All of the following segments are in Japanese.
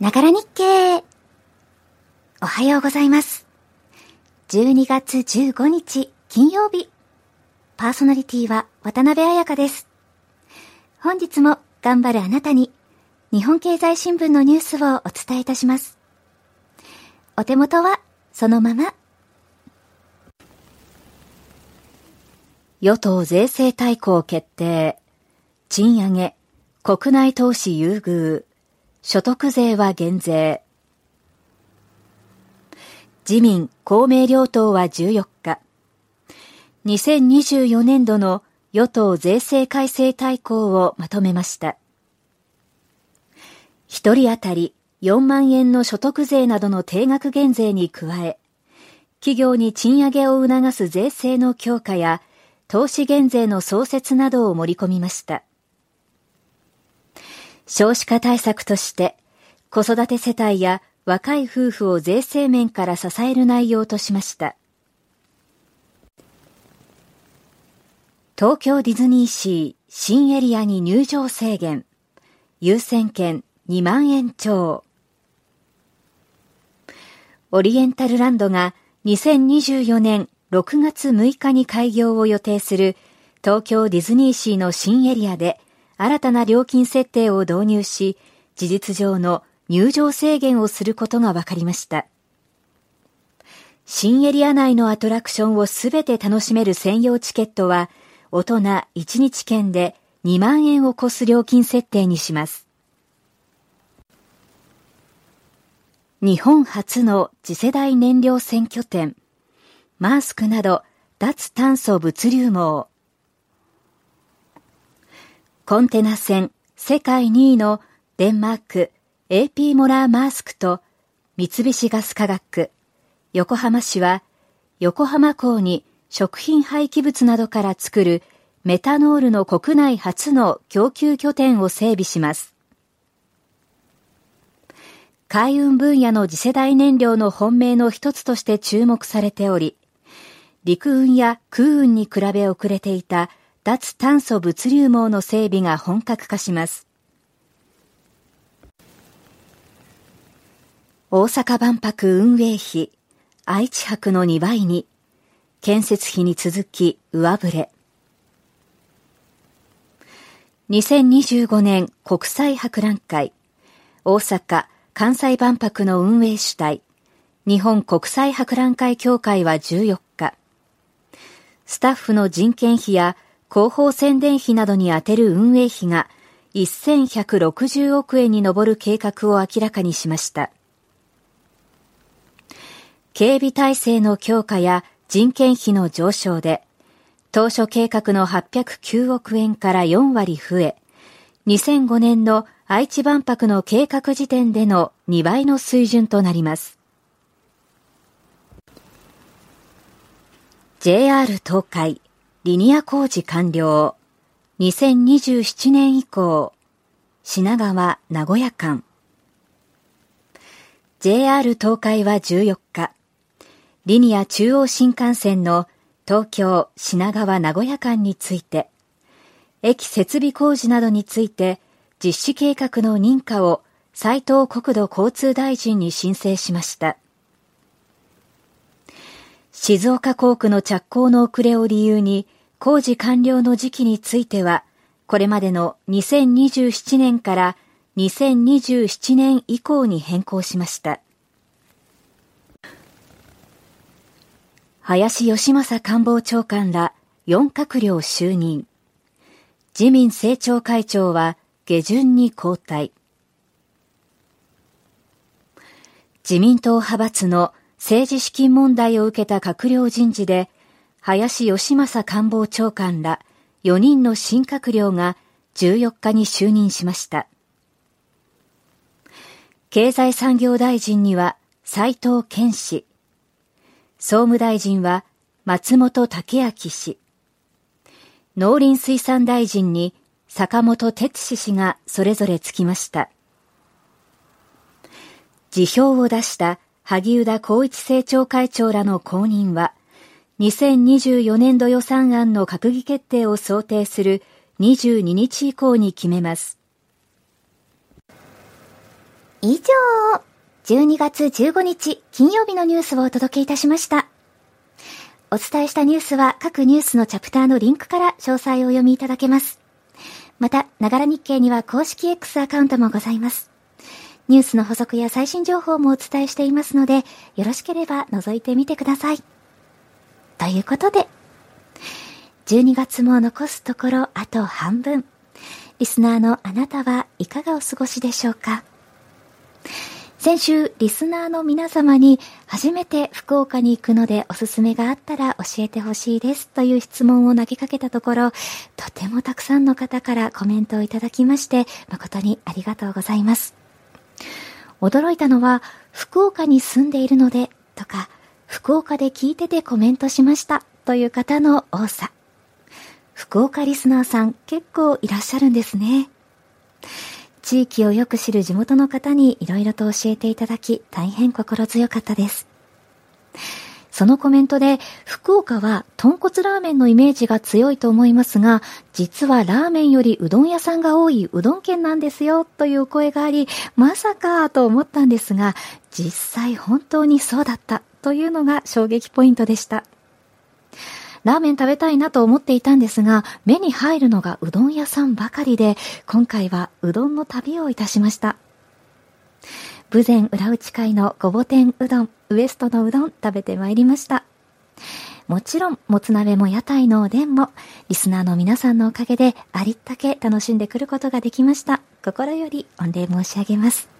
ながら日経。おはようございます。12月15日金曜日。パーソナリティは渡辺彩香です。本日も頑張るあなたに日本経済新聞のニュースをお伝えいたします。お手元はそのまま。与党税制大綱決定。賃上げ。国内投資優遇。所得税は減税。自民、公明両党は14日、2024年度の与党税制改正大綱をまとめました。一人当たり4万円の所得税などの定額減税に加え、企業に賃上げを促す税制の強化や、投資減税の創設などを盛り込みました。少子化対策として子育て世帯や若い夫婦を税制面から支える内容としました。東京ディズニーシー新エリアに入場制限、優先権2万円超。オリエンタルランドが2024年6月6日に開業を予定する東京ディズニーシーの新エリアで新たな料金設定を導入し、事実上の入場制限をすることが分かりました。新エリア内のアトラクションをすべて楽しめる専用チケットは、大人1日券で2万円を超す料金設定にします。日本初の次世代燃料選挙店、マースクなど脱炭素物流網、コンテナ船世界2位のデンマーク AP モラーマースクと三菱ガス化学、横浜市は横浜港に食品廃棄物などから作るメタノールの国内初の供給拠点を整備します。海運分野の次世代燃料の本命の一つとして注目されており、陸運や空運に比べ遅れていた脱炭素物流網の整備が本格化します。大阪万博運営費、愛知博の2倍に、建設費に続き上振れ。2025年国際博覧会、大阪・関西万博の運営主体、日本国際博覧会協会は14日、スタッフの人件費や広報宣伝費などに充てる運営費が1160億円に上る計画を明らかにしました。警備体制の強化や人件費の上昇で、当初計画の809億円から4割増え、2005年の愛知万博の計画時点での2倍の水準となります。JR 東海リニア工事完了。2027年以降、品川名古屋間。JR 東海は14日、リニア中央新幹線の東京品川名古屋間について、駅設備工事などについて実施計画の認可を斉藤国土交通大臣に申請しました。静岡工区の着工の遅れを理由に工事完了の時期については、これまでの2027年から2027年以降に変更しました。林義正官房長官ら4閣僚就任。自民政調会長は下旬に交代。自民党派閥の政治資金問題を受けた閣僚人事で林義正官房長官ら4人の新閣僚が14日に就任しました。経済産業大臣には斉藤健氏、総務大臣は松本武明氏、農林水産大臣に坂本哲司氏がそれぞれつきました。辞表を出した萩生田光一政調会長らの後任は、2024年度予算案の閣議決定を想定する22日以降に決めます。以上、12月15日金曜日のニュースをお届けいたしました。お伝えしたニュースは各ニュースのチャプターのリンクから詳細をお読みいただけます。また、ながら日経には公式 X アカウントもございます。ニュースの補足や最新情報もお伝えしていますので、よろしければ覗いてみてください。ということで、12月も残すところあと半分。リスナーのあなたはいかがお過ごしでしょうか？先週、リスナーの皆様に初めて福岡に行くのでおすすめがあったら教えてほしいですという質問を投げかけたところ、とてもたくさんの方からコメントをいただきまして、誠にありがとうございます。驚いたのは、福岡に住んでいるので、とか、福岡で聞いててコメントしました、という方の多さ。福岡リスナーさん結構いらっしゃるんですね。地域をよく知る地元の方にいろいろと教えていただき、大変心強かったです。そのコメントで、福岡は豚骨ラーメンのイメージが強いと思いますが、実はラーメンよりうどん屋さんが多いうどん県なんですよ、という声があり、まさかと思ったんですが、実際本当にそうだったというのが衝撃ポイントでした。ラーメン食べたいなと思っていたんですが、目に入るのがうどん屋さんばかりで、今回はうどんの旅をいたしました。武前裏打会のごぼ天うどん、ウエストのうどん食べてまいりました。もちろん、もつ鍋も屋台のおでんも、リスナーの皆さんのおかげでありったけ楽しんでくることができました。心より御礼申し上げます。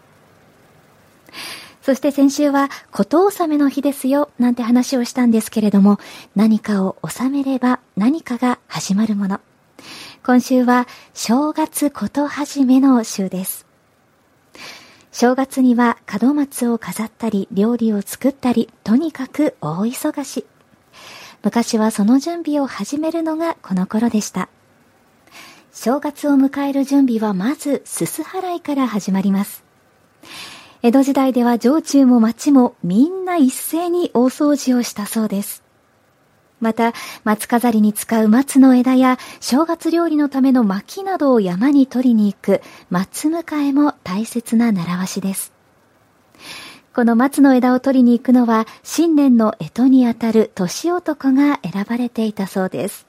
そして先週は、こと納めの日ですよ、なんて話をしたんですけれども、何かを納めれば何かが始まるもの。今週は、正月こと始めの週です。正月には門松を飾ったり、料理を作ったり、とにかく大忙し。昔はその準備を始めるのがこの頃でした。正月を迎える準備はまず、すす払いから始まります。江戸時代では城中も町もみんな一斉に大掃除をしたそうです。また、松飾りに使う松の枝や正月料理のための薪などを山に取りに行く松迎えも大切な習わしです。この松の枝を取りに行くのは新年の干支にあたる年男が選ばれていたそうです。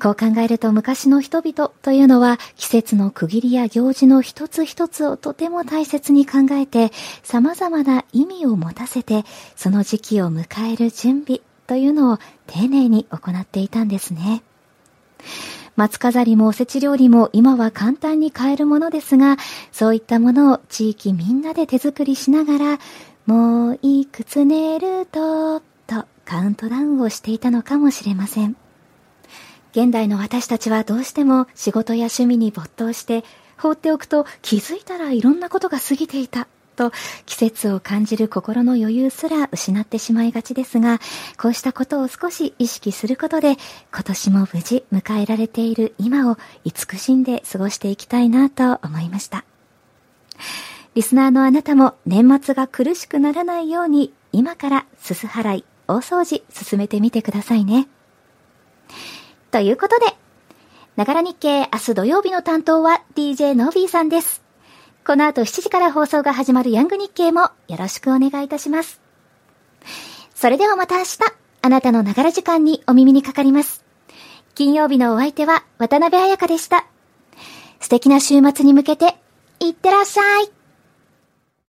こう考えると昔の人々というのは季節の区切りや行事の一つ一つをとても大切に考えて様々な意味を持たせてその時期を迎える準備というのを丁寧に行っていたんですね。松飾りもおせち料理も今は簡単に買えるものですが、そういったものを地域みんなで手作りしながら、もういくつ寝ると、とカウントダウンをしていたのかもしれません。現代の私たちはどうしても仕事や趣味に没頭して放っておくと気づいたらいろんなことが過ぎていたと季節を感じる心の余裕すら失ってしまいがちですが、こうしたことを少し意識することで、今年も無事迎えられている今を慈しんで過ごしていきたいなと思いました。リスナーのあなたも年末が苦しくならないように、今からすす払い、大掃除進めてみてくださいね。ということで、ながら日経明日土曜日の担当は DJ のビーさんです。この後7時から放送が始まるヤング日経もよろしくお願いいたします。それではまた明日、あなたのながら時間にお耳にかかります。金曜日のお相手は渡辺彩香でした。素敵な週末に向けて、いってらっしゃい。